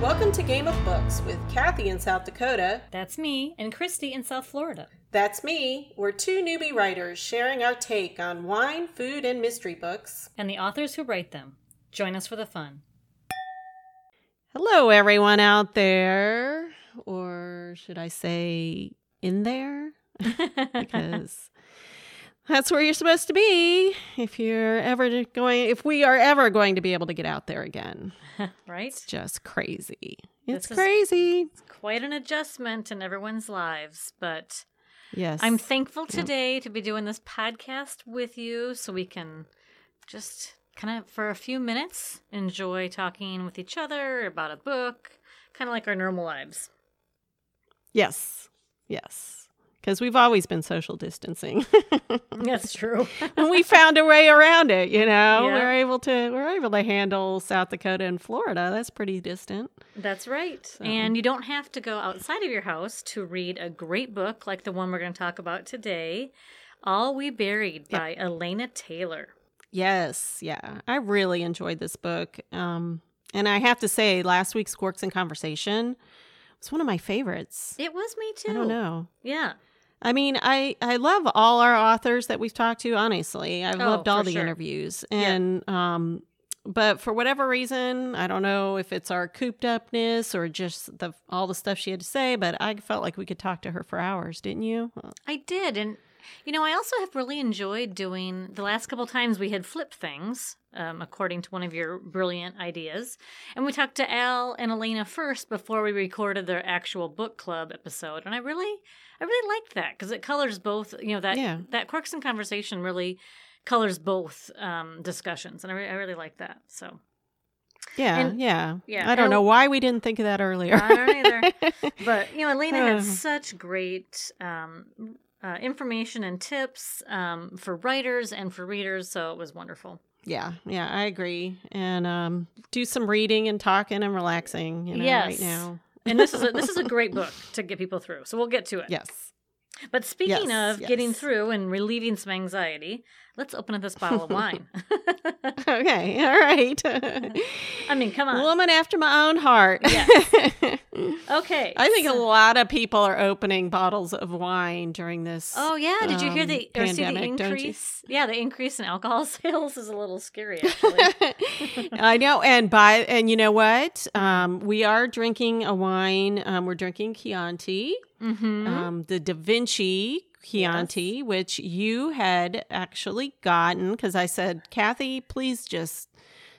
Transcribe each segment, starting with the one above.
Welcome to Game of Books with Kathy in South Dakota. That's me and Christy in South Florida. That's me. We're two newbie writers sharing our take on wine, food, and mystery books. And the authors who write them. Join us for the fun. Hello, everyone out there. Or should I say in there? because that's where you're supposed to be if you're ever going if we are ever going to be able to get out there again. Right? It's just crazy. It's This is- crazy. Quite an adjustment in everyone's lives, but yes. I'm thankful today to be doing this podcast with you so we can just kind of, for a few minutes, enjoy talking with each other about a book, kind of like our normal lives. yes. Yes because we've always been social distancing That's true. and we found a way around it you know Yeah. we're able to we're able to handle south dakota and florida that's pretty distant That's right. And you don't have to go outside of your house to read a great book like the one we're going to talk about today All We Buried by Elena Taylor. Yes, yeah. I really enjoyed this book. Um and I have to say last week's Corks and Conversation was one of my favorites. It was me too. I don't know. Yeah. I mean, I I love all our authors that we've talked to, honestly. I've Oh, loved all the sure. interviews. And um but for whatever reason, I don't know if it's our cooped upness or just the all the stuff she had to say, but I felt like we could talk to her for hours, didn't you? I did. And, you know, I also have really enjoyed doing the last couple times we had flipped things, um, according to one of your brilliant ideas. And we talked to Al and Elena first before we recorded their actual book club episode. And I really, I really liked that because it colors both, you know, that, Yeah. that Corks and Conversation really colors both um, discussions. And I, re- I really like that. So Yeah, And- yeah. yeah, I don't and- know why we didn't think of that earlier. I don't either. but you know elena had such great um, uh, information and tips um, for writers and for readers so it was wonderful Yeah, yeah, I agree. And um, do some reading and talking and relaxing. You know, Yes. right now. and this is a, this is a great book to get people through so we'll get to it Yes. but speaking Yes, of getting through and relieving some anxiety let's open up this bottle of wine Okay. All right. i mean come on Woman after my own heart. Yes. okay I think a lot of people are opening bottles of wine during this. Oh yeah! Did you hear um, the the pandemic, you? increase? Yeah, the increase in alcohol sales is a little scary. Actually, I know, and by and you know what? Um, we are drinking a wine. Um, we're drinking Chianti. mm-hmm. um, the Da Vinci Chianti, which you had actually gotten because I said, Kathy, please just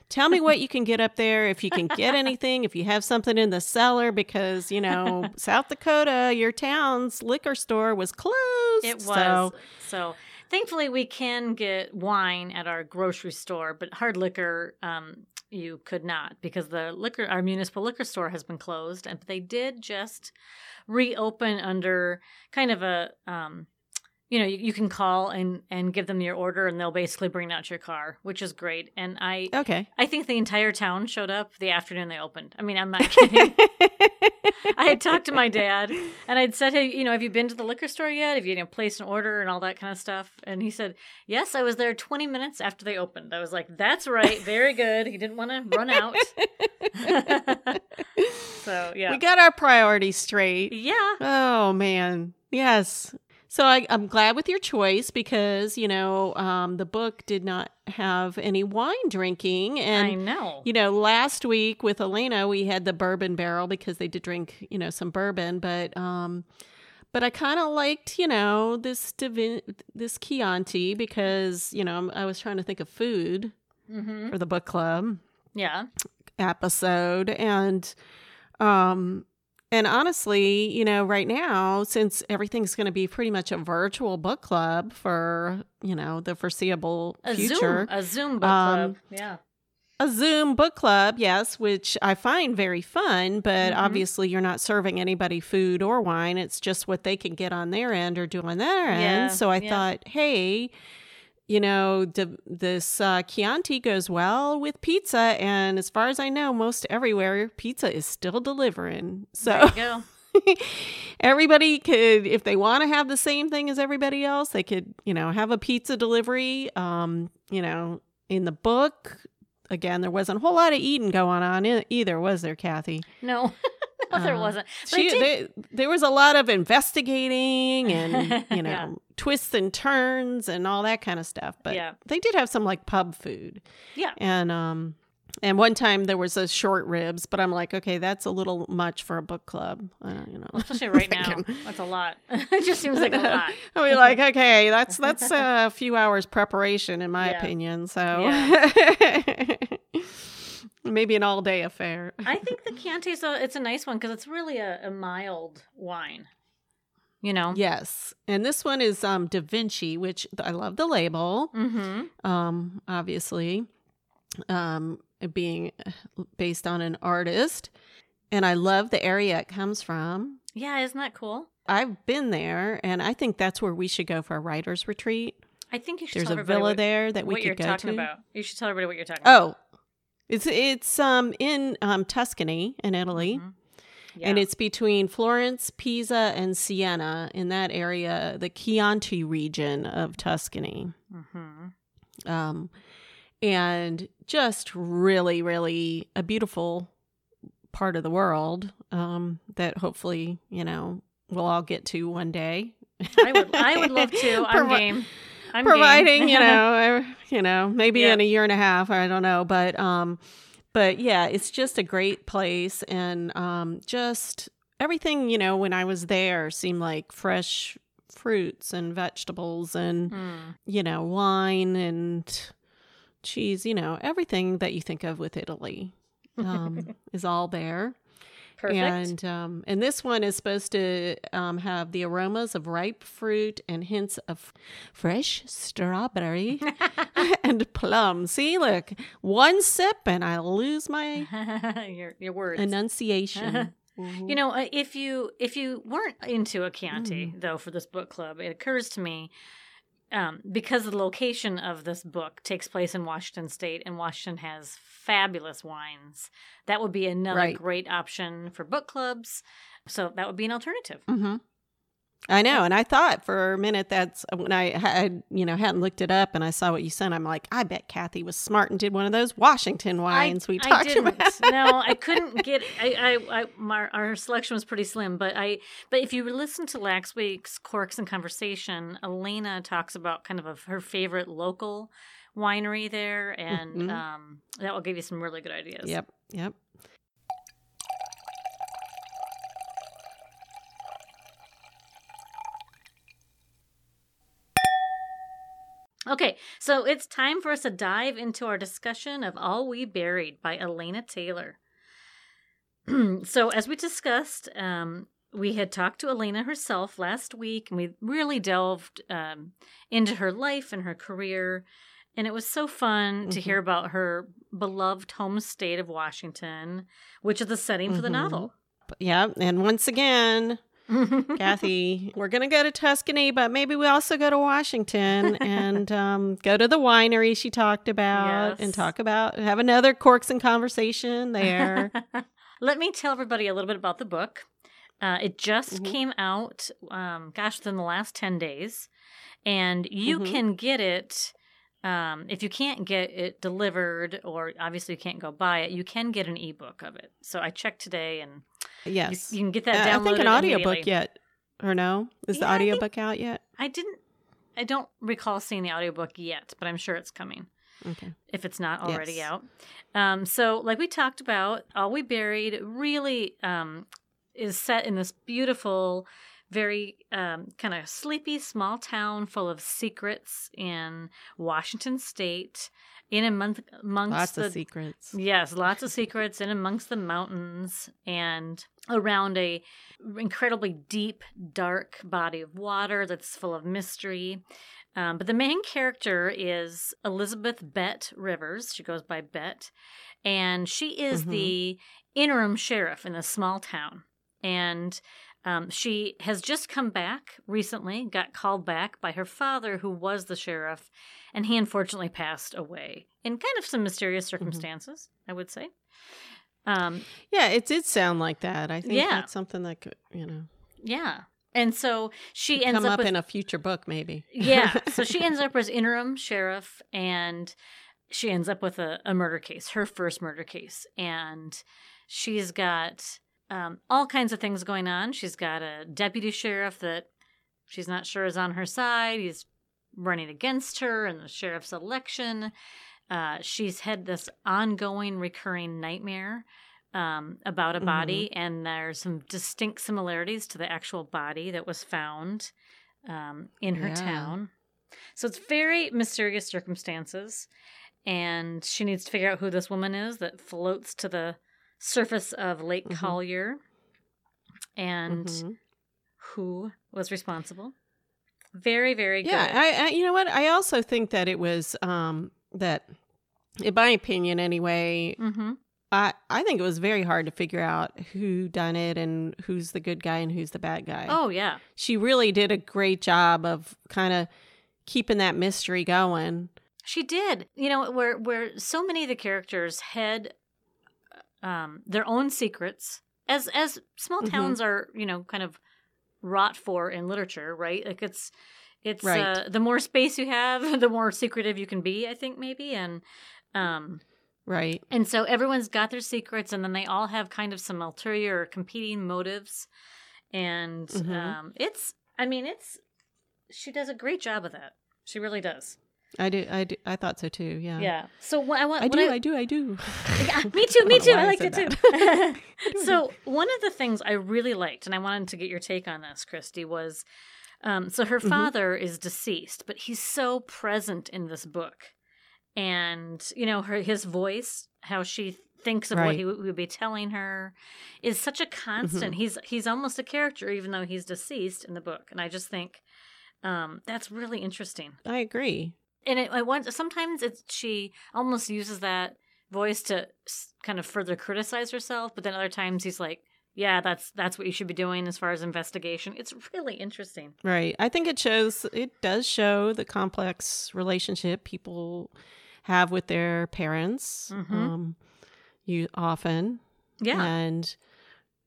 tell me what you can get up there. If you can get anything, if you have something in the cellar, because, you know, South Dakota, your town's liquor store was closed. It was. So, So, thankfully, we can get wine at our grocery store, but hard liquor, um, you could not because the liquor, our municipal liquor store has been closed, and they did just reopen under kind of a, um, you know, you, you can call and and give them your order, and they'll basically bring out your car, which is great. And I, okay. I think the entire town showed up the afternoon they opened. I mean, I'm not kidding. I had talked to my dad and I'd said, Hey, you know, have you been to the liquor store yet? Have you, you know, placed an order and all that kind of stuff? And he said, Yes, I was there 20 minutes after they opened. I was like, That's right. Very good. He didn't want to run out. so, yeah. We got our priorities straight. yeah. Oh man, yes. So I, I'm glad with your choice because you know um, the book did not have any wine drinking, and I know. you know last week with Elena we had the bourbon barrel because they did drink you know some bourbon, but um, but I kind of liked you know this Divin- this Chianti because you know I was trying to think of food hmm for the book club Yeah. episode and um and honestly you know right now since everything's going to be pretty much a virtual book club for you know the foreseeable A future Zoom. A Zoom book Um, club. Yeah. a zoom book club yes which i find very fun but Mhm. obviously you're not serving anybody food or wine it's just what they can get on their end or do on their end Yeah, so i yeah. thought hey you know, this uh, Chianti goes well with pizza, and as far as I know, most everywhere pizza is still delivering. So everybody could, if they want to have the same thing as everybody else, they could, you know, have a pizza delivery. Um, you know, in the book, again, there wasn't a whole lot of eating going on either, was there, Kathy? No, no, there Uh, wasn't. But She, did- they, there was a lot of investigating and you know Yeah. twists and turns and all that kind of stuff. But Yeah. they did have some like pub food. Yeah. And um and one time there was a short ribs, but I'm like, okay, that's a little much for a book club. Uh, you know, especially right now, that's a lot. it just seems like a lot. I'll be like, okay, that's that's a few hours preparation in my Yeah. opinion. So maybe an all day affair. I think the Chianti is a, it's a nice one because it's really a, a mild wine. You know. Yes, and this one is um Da Vinci, which I love the label. Mm-hmm. Um, obviously, um, being based on an artist, and I love the area it comes from. Yeah, isn't that cool? I've been there, and I think that's where we should go for a writers retreat. I think you should. There's tell a everybody villa what, there that we what could go talking to. about. You should tell everybody what you're talking about. It's it's um in um Tuscany in Italy. Mhm. And it's between Florence, Pisa, and Siena in that area, the Chianti region of Tuscany. Mhm. Um, and just really, really a beautiful part of the world um, that hopefully, you know, we'll all get to one day. I would. I would love to. I'm game. I'm providing you know you know maybe Yeah. in a year and a half i don't know but um but yeah it's just a great place and um just everything you know when i was there seemed like fresh fruits and vegetables and Mm. you know wine and cheese you know everything that you think of with italy um is all there Perfect. and um, and this one is supposed to um, have the aromas of ripe fruit and hints of fresh strawberry and plum. See, look, one sip and I lose my your your words. enunciation. You know, uh, if you if you weren't into a Chianti Mm. though for this book club, it occurs to me um, because the location of this book takes place in Washington State, and Washington has fabulous wines. That would be another Right. great option for book clubs. So that would be an alternative. hmm I know, and I thought for a minute that's when I had you know hadn't looked it up, and I saw what you sent. I'm like, I bet Kathy was smart and did one of those Washington wines we I talked didn't. about. no, I couldn't get. I, I, I my, our selection was pretty slim, but I. But if you listen to last week's Corks and Conversation, Elena talks about kind of a, her favorite local winery there, and Mhm. um, that will give you some really good ideas. Yep, yep. Okay, so it's time for us to dive into our discussion of All We Buried by Elena Taylor. so, as we discussed, um, we had talked to Elena herself last week, and we really delved um, into her life and her career. And it was so fun to Mhm. hear about her beloved home state of Washington, which is the setting for the Mhm. novel. Yeah, and once again, Kathy, we're going to go to Tuscany, but maybe we also go to Washington and um, go to the winery she talked about and talk about, have another Corks and Conversation there. Let me tell everybody a little bit about the book. Uh, it just Mhm. came out, um, gosh, within the last 10 days. And you Mhm. can get it. Um, if you can't get it delivered, or obviously you can't go buy it, you can get an ebook of it. So I checked today, and yes. you can get that Uh, downloaded. I think an audiobook yet, or no? Is the Yeah, think- audiobook out yet? I didn't. I don't recall seeing the audiobook yet, but I'm sure it's coming. Okay. if it's not already Yes. out. Um, so, like we talked about, All We Buried really um, is set in this beautiful, very um, kind of sleepy small town full of secrets in Washington State, in among- amongst Lots the of secrets. Yes, lots of secrets in amongst the mountains and around a incredibly deep, dark body of water that's full of mystery. Um, but the main character is Elizabeth Bett Rivers. She goes by Bett, and she is Mhm. the interim sheriff in this small town. And um, she has just come back recently, got called back by her father, who was the sheriff, and he unfortunately passed away in kind of some mysterious Mm-hmm. circumstances, I would say. Um, Yeah, it did sound like that. I think Yeah. that's something that could, you know, yeah. And so she ends come up, up with in a future book, maybe. yeah. So she ends up as interim sheriff, and she ends up with a, a murder case, her first murder case. And she's got um, all kinds of things going on. She's got a deputy sheriff that she's not sure is on her side. He's running against her in the sheriff's election. Uh, she's had this ongoing, recurring nightmare um, about a Mm-hmm. body, and there's some distinct similarities to the actual body that was found um, in her Yeah. town. So it's very mysterious circumstances, and she needs to figure out who this woman is that floats to the surface of Lake Mhm. Collier, and Mhm. who was responsible. Very, very good. Yeah, I, I you know what? I also think that it was um that in my opinion anyway, mm-hmm. I I think it was very hard to figure out who done it and who's the good guy and who's the bad guy. Oh yeah, She really did a great job of kind of keeping that mystery going. she did. You know, where where so many of the characters had um, their own secrets, as as small Mhm. towns are, you know, kind of wrought for in literature, right? Like it's it's Right. uh, the more space you have, the more secretive you can be. I think maybe and. Um, Right. And so everyone's got their secrets, and then they all have kind of some ulterior or competing motives. And Mhm. um, it's, I mean, it's, she does a great job of that. She really does. I do I do I thought so too. Yeah. Yeah. So what I want, I do, I, do, I do. yeah, me too, me too. know why I liked it too. so one of the things I really liked, and I wanted to get your take on this, Christy, was um, so her Mhm. father is deceased, but he's so present in this book, and you know her his voice, how she thinks of what he would would be telling her, is such a constant. He's he's almost a character, even though he's deceased in the book, and I just think um, that's really interesting I agree. And it, I want sometimes it's she almost uses that voice to kind of further criticize herself, but then other times he's like, "Yeah, that's that's what you should be doing as far as investigation." It's really interesting. Right. I think it shows it does show the complex relationship people have with their parents. Mhm. Um you often Yeah, and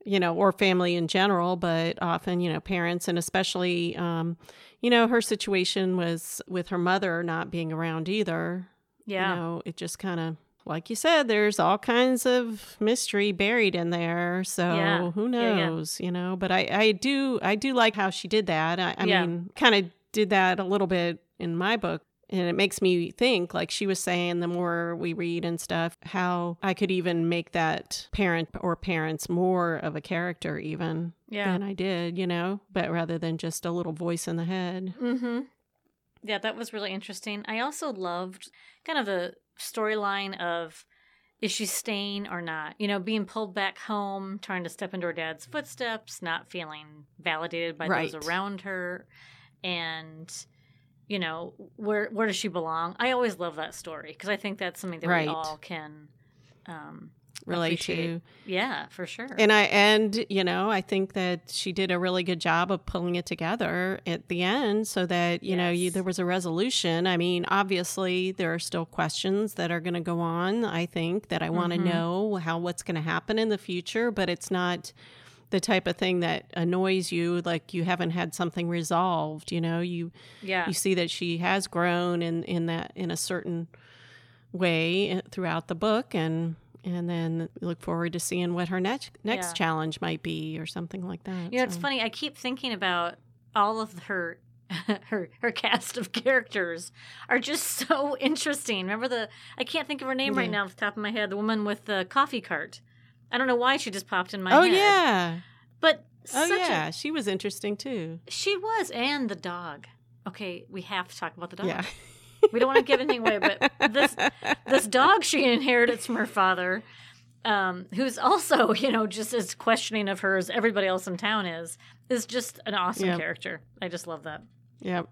you know or family in general but often you know parents and especially um you know her situation was with her mother not being around either yeah, you know it just kind of like you said there's all kinds of mystery buried in there so Yeah. who Yeah, yeah. knows you know but i i do i do like how she did that i, I Yeah. mean kind of did that a little bit in my book and it makes me think like she was saying the more we read and stuff how i could even make that parent or parents more of a character even yeah. than i did you know but rather than just a little voice in the head Mm-hmm. Yeah, that was really interesting. I also loved kind of the storyline of is she staying or not? You know, being pulled back home, trying to step into her dad's footsteps, not feeling validated by Right. those around her, and you know where where does she belong? I always love that story because I think that's something that Right. we all can. Um, relate Appreciate. to yeah, for sure. And I and you know, I think that she did a really good job of pulling it together at the end so that, you know, you there was a resolution. I mean, obviously there are still questions that are going to go on, I think, that I want to Mhm. know how what's going to happen in the future, but it's not the type of thing that annoys you like you haven't had something resolved, you know, you yeah, you see that she has grown in in that in a certain way uh, throughout the book and and then look forward to seeing what her next next Yeah. challenge might be or something like that. You know, it's funny. I keep thinking about all of her her her cast of characters are just so interesting. Remember the I can't think of her name right now off the top of my head. The woman with the coffee cart. I don't know why she just popped in my Oh head. yeah. But Oh such a- yeah, she was interesting too. she was, and the dog. Okay, we have to talk about the dog. Yeah. We don't want to give anything away, but this this dog she inherited from her father, um, who's also, you know, just as questioning of her as everybody else in town is, is just an awesome Yep. character. I just love that. Yep.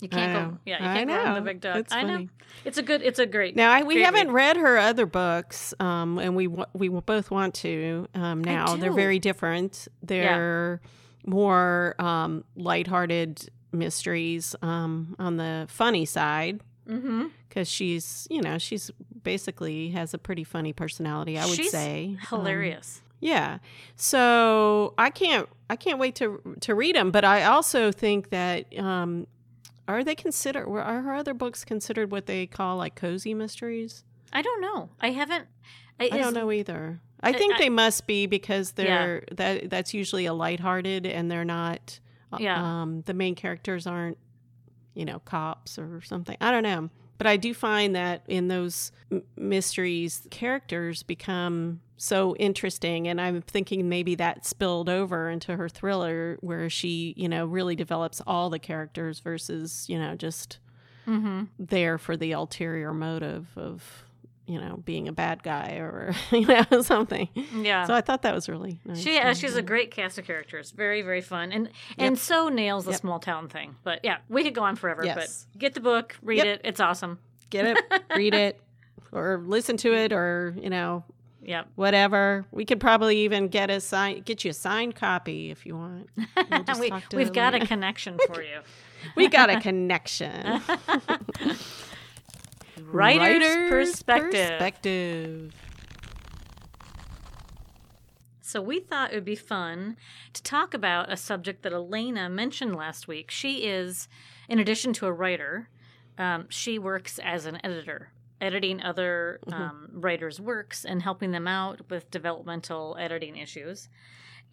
You can't go, yeah, you can't go know. the big dog. It's I know. It's a good, it's a great. Now I, we Great haven't read. read her other books, um, and we we both want to. Um, now they're very different. They're more um, lighthearted mysteries um, on the funny side mm-hmm. because she's you know she's basically has a pretty funny personality. I would She's say Um, hilarious. yeah. So I can't I can't wait to to read them. But I also think that um, are they considered? Are her other books considered what they call like cozy mysteries? I don't know. I haven't. I don't know either. I think I- they must be because they're that that's usually a lighthearted and they're not. uh, Yeah. Um, the main characters aren't, you know, cops or something. I don't know, but I do find that in those m- mysteries, characters become so interesting, and I'm thinking maybe that spilled over into her thriller, where she, you know, really develops all the characters versus, you know, just Mm-hmm. there for the ulterior motive of you know being a bad guy or you know something Yeah. so i thought that was really nice She yeah, she has a great cast of characters. Very very fun, and and so nails the Yep. small town thing. But yeah, we could go on forever. Yes. But get the book, read Yep. it. It's awesome. get it read it or listen to it or you know Yep. whatever we could probably even get a sign get you a signed copy if you want We'll we, we've got a connection for you. we got a connection Writer's, perspective. perspective. So we thought it would be fun to talk about a subject that Elena mentioned last week. She is, in addition to a writer, um, she works as an editor, editing other um, writers' works and helping them out with developmental editing issues.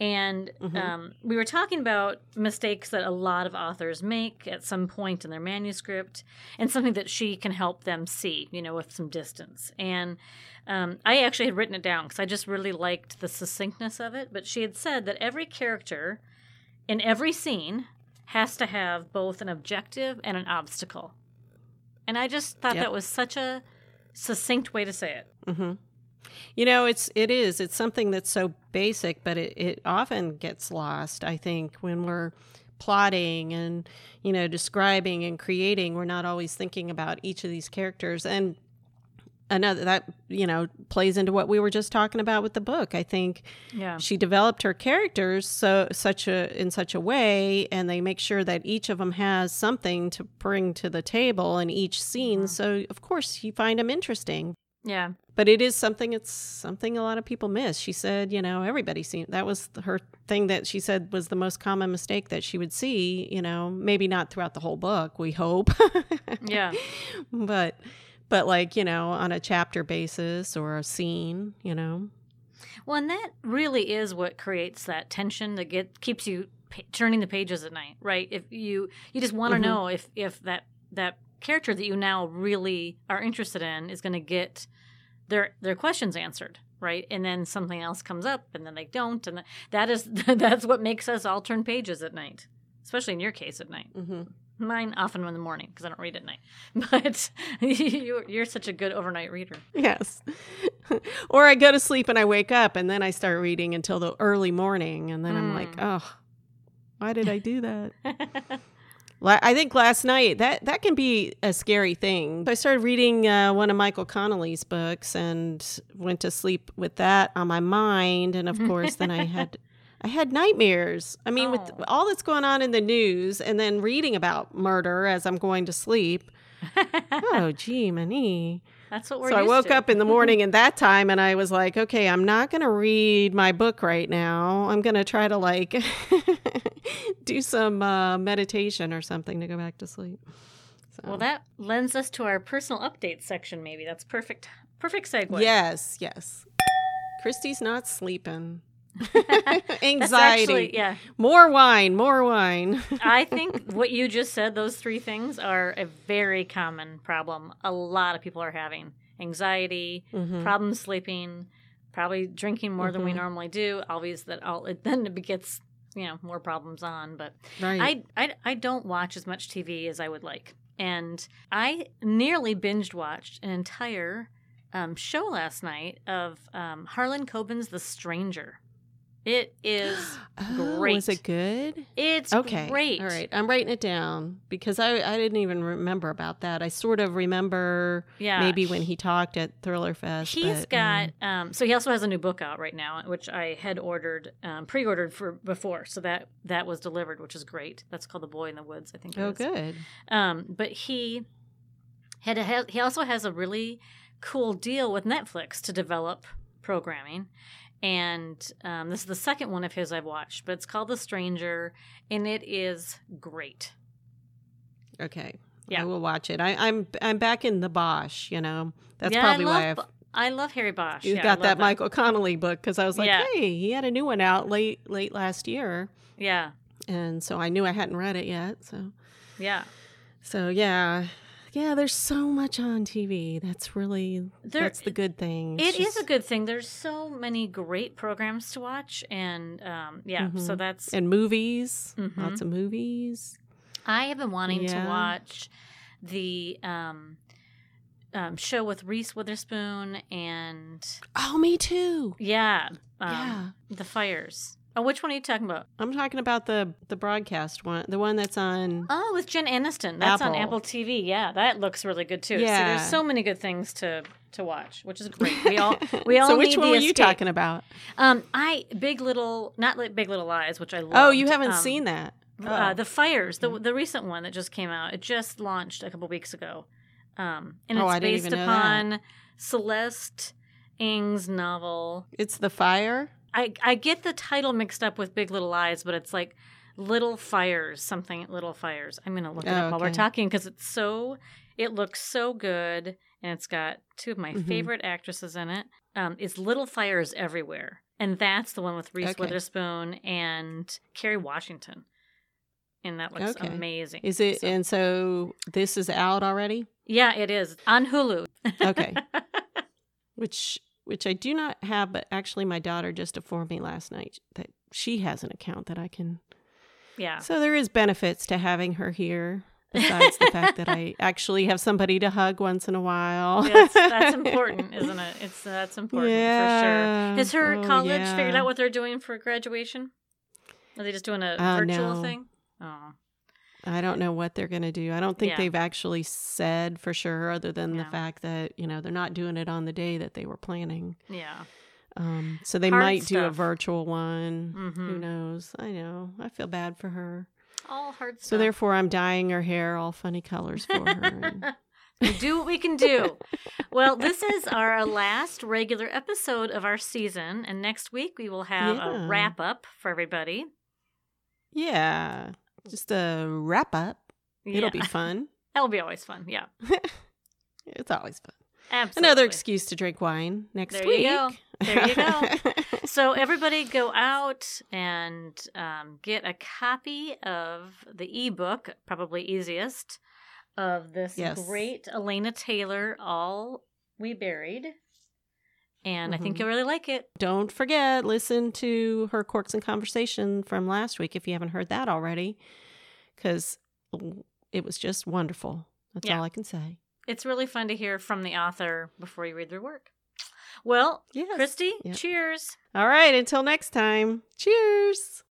And Mhm. um, we were talking about mistakes that a lot of authors make at some point in their manuscript, and something that she can help them see, you know, with some distance. And um, I actually had written it down because I just really liked the succinctness of it. But she had said that every character in every scene has to have both an objective and an obstacle. And I just thought Yep. that was such a succinct way to say it. hmm You know, it's it is. It's something that's so basic, but it, it often gets lost. I think when we're plotting and you know describing and creating, we're not always thinking about each of these characters. And another that you know plays into what we were just talking about with the book. I think Yeah. she developed her characters so such a in such a way and they make sure that each of them has something to bring to the table in each scene mm-hmm. so of course you find them interesting Yeah. But it is something it's something a lot of people miss she said you know everybody seen that was her thing that she said was the most common mistake that she would see you know maybe not throughout the whole book we hope Yeah. but but like you know on a chapter basis or a scene you know Well, and that really is what creates that tension that get keeps you pa- turning the pages at night, right? If you you just want to Mhm. know if if that that character that you now really are interested in is going to get their their questions answered, right? And then something else comes up, and then they don't, and that is that's what makes us all turn pages at night, especially in your case at night. mm-hmm. Mine often in the morning because I don't read at night, but you, you're such a good overnight reader. Yes. or I go to sleep and I wake up and then I start reading until the early morning and then I'm like, Mm. "Oh, why did I do that?" I think last night that that can be a scary thing. I started reading uh, one of Michael Connelly's books and went to sleep with that on my mind and of course then I had I had nightmares. I mean with Oh. all that's going on in the news and then reading about murder as I'm going to sleep. oh, gee, many. That's what we're. So I woke to. up in the morning in that time and I was like, okay, I'm not going to read my book right now. I'm going to try to like do some uh, meditation or something to go back to sleep. So, Well, that lends us to our personal update section. Maybe that's perfect. Perfect segue. yes, yes. Christy's not sleeping. Anxiety. actually, yeah. More wine, more wine. I think what you just said, those three things, are a very common problem. A lot of people are having anxiety, Mhm. problems sleeping, probably drinking more than we Mhm. normally do. Always that all it then it gets you know more problems on. But Right. I, I I don't watch as much TV as I would like, and I nearly binged watched an entire um, show last night of um, Harlan Coben's The Stranger. It is Oh, great. Was it good? it's Okay. great. All right. I'm writing it down because I, I didn't even remember about that. I sort of remember Yeah, maybe when he talked at Thriller Fest. He's but, got um, um, so he also has a new book out right now, which I had ordered, um, pre-ordered for before, so that that was delivered, which is great. That's called The Boy in the Woods, I think. it oh, is. good. Um, but he had a, he also has a really cool deal with Netflix to develop programming, and um, this is the second one of his I've watched, but it's called The Stranger, and it is great. Okay. Yeah. I will watch it. I, I'm I'm back in the Bosch. You know, that's Yeah, probably I love, why I've I love Harry Bosch. you yeah, got love that Michael Connelly book because I was like, Yeah. hey, he had a new one out late late last year, Yeah, and so I knew I hadn't read it yet. So yeah. so yeah. Yeah, there's so much on TV. That's really There- that's the good thing. It It's is a good thing. There's so many great programs to watch, and um, yeah, so Mhm. that's. and movies, Mhm. lots of movies. I have been wanting Yeah. to watch the um, um, show with Reese Witherspoon and Oh, me too. yeah, um, yeah, the fires. Oh, which one are you talking about? I'm talking about the the broadcast one, the one that's on. Oh, with Jen Aniston. That's on Apple. Apple TV. Yeah, that looks really good too. Yeah. So there's so many good things to to watch, which is great. We all we all so which one were you talking about? Um, I Big Little, not like Big Little Lies, which I love. Oh, you haven't seen that. Uh, Oh. the Fires, the the recent one that just came out. It just launched a couple weeks ago, um, and Oh, it's I didn't based upon Celeste Ng's novel. It's the fire. I I get the title mixed up with Big Little Lies, but it's like Little Fires, something Little Fires. I'm gonna look it Oh, up while we're talking because it's so it looks so good, and it's got two of my Mhm. favorite actresses in it. Um, it's Little Fires Everywhere, and that's the one with Reese Okay. Witherspoon and Kerry Washington, and that looks Okay. amazing. Is it? So- And so this is out already. yeah, it is on Hulu. Okay. Which which I do not have, but actually my daughter just informed me last night that she has an account that I can. yeah, So there is benefits to having her here. Besides the fact that I actually have somebody to hug once in a while. that's, that's important, isn't it? It's that's important for sure. Has her Oh, college yeah. figured out what they're doing for graduation? Are they just doing a Uh, virtual no. thing? Oh, I don't know what they're going to do. I don't think Yeah. they've actually said for sure, other than the fact that you know they're not doing it on the day that they were planning. yeah. Um, so they Hard might do a virtual one. Who hmm knows? I know. I feel bad for her. All hard stuff. So therefore, I'm dyeing her hair all funny colors for her. and- we do what we can do. well, this is our last regular episode of our season, and next week we will have Yeah. a wrap up for everybody. yeah, just a wrap up. It'll be fun. That'll be always fun. Yeah, It's always fun. absolutely. Another excuse to drink wine next There week. There you go. There you go. So everybody go out and um, get a copy of the ebook, probably easiest, of this Yes. great Elena Taylor, All We Buried. And I think Mhm. you'll really like it. Don't forget, listen to her Corks and Conversation from last week if you haven't heard that already, because it was just wonderful. That's Yeah. all I can say. It's really fun to hear from the author before you read their work. Well, Yes. Christy, Yep. cheers. All right. Until next time. Cheers.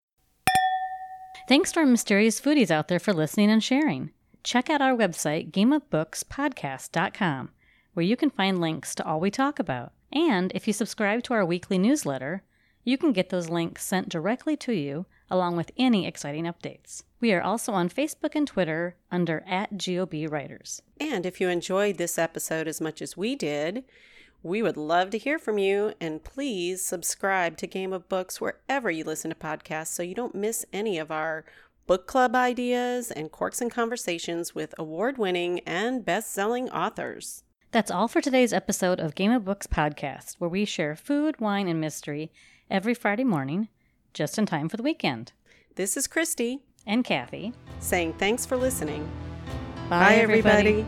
Thanks to our mysterious foodies out there for listening and sharing. Check out our website, gameofbookspodcast.com, where you can find links to all we talk about. And if you subscribe to our weekly newsletter, you can get those links sent directly to you, along with any exciting updates. We are also on Facebook and Twitter under at GOB Writers. And if you enjoyed this episode as much as we did, we would love to hear from you. And please subscribe to Game of Books wherever you listen to podcasts so you don't miss any of our book club ideas and corks and conversations with award winning and best selling authors. That's all for today's episode of Game of Books podcast, where we share food, wine, and mystery every Friday morning, just in time for the weekend. This is Christy And Kathy. saying thanks for listening. Bye, everybody.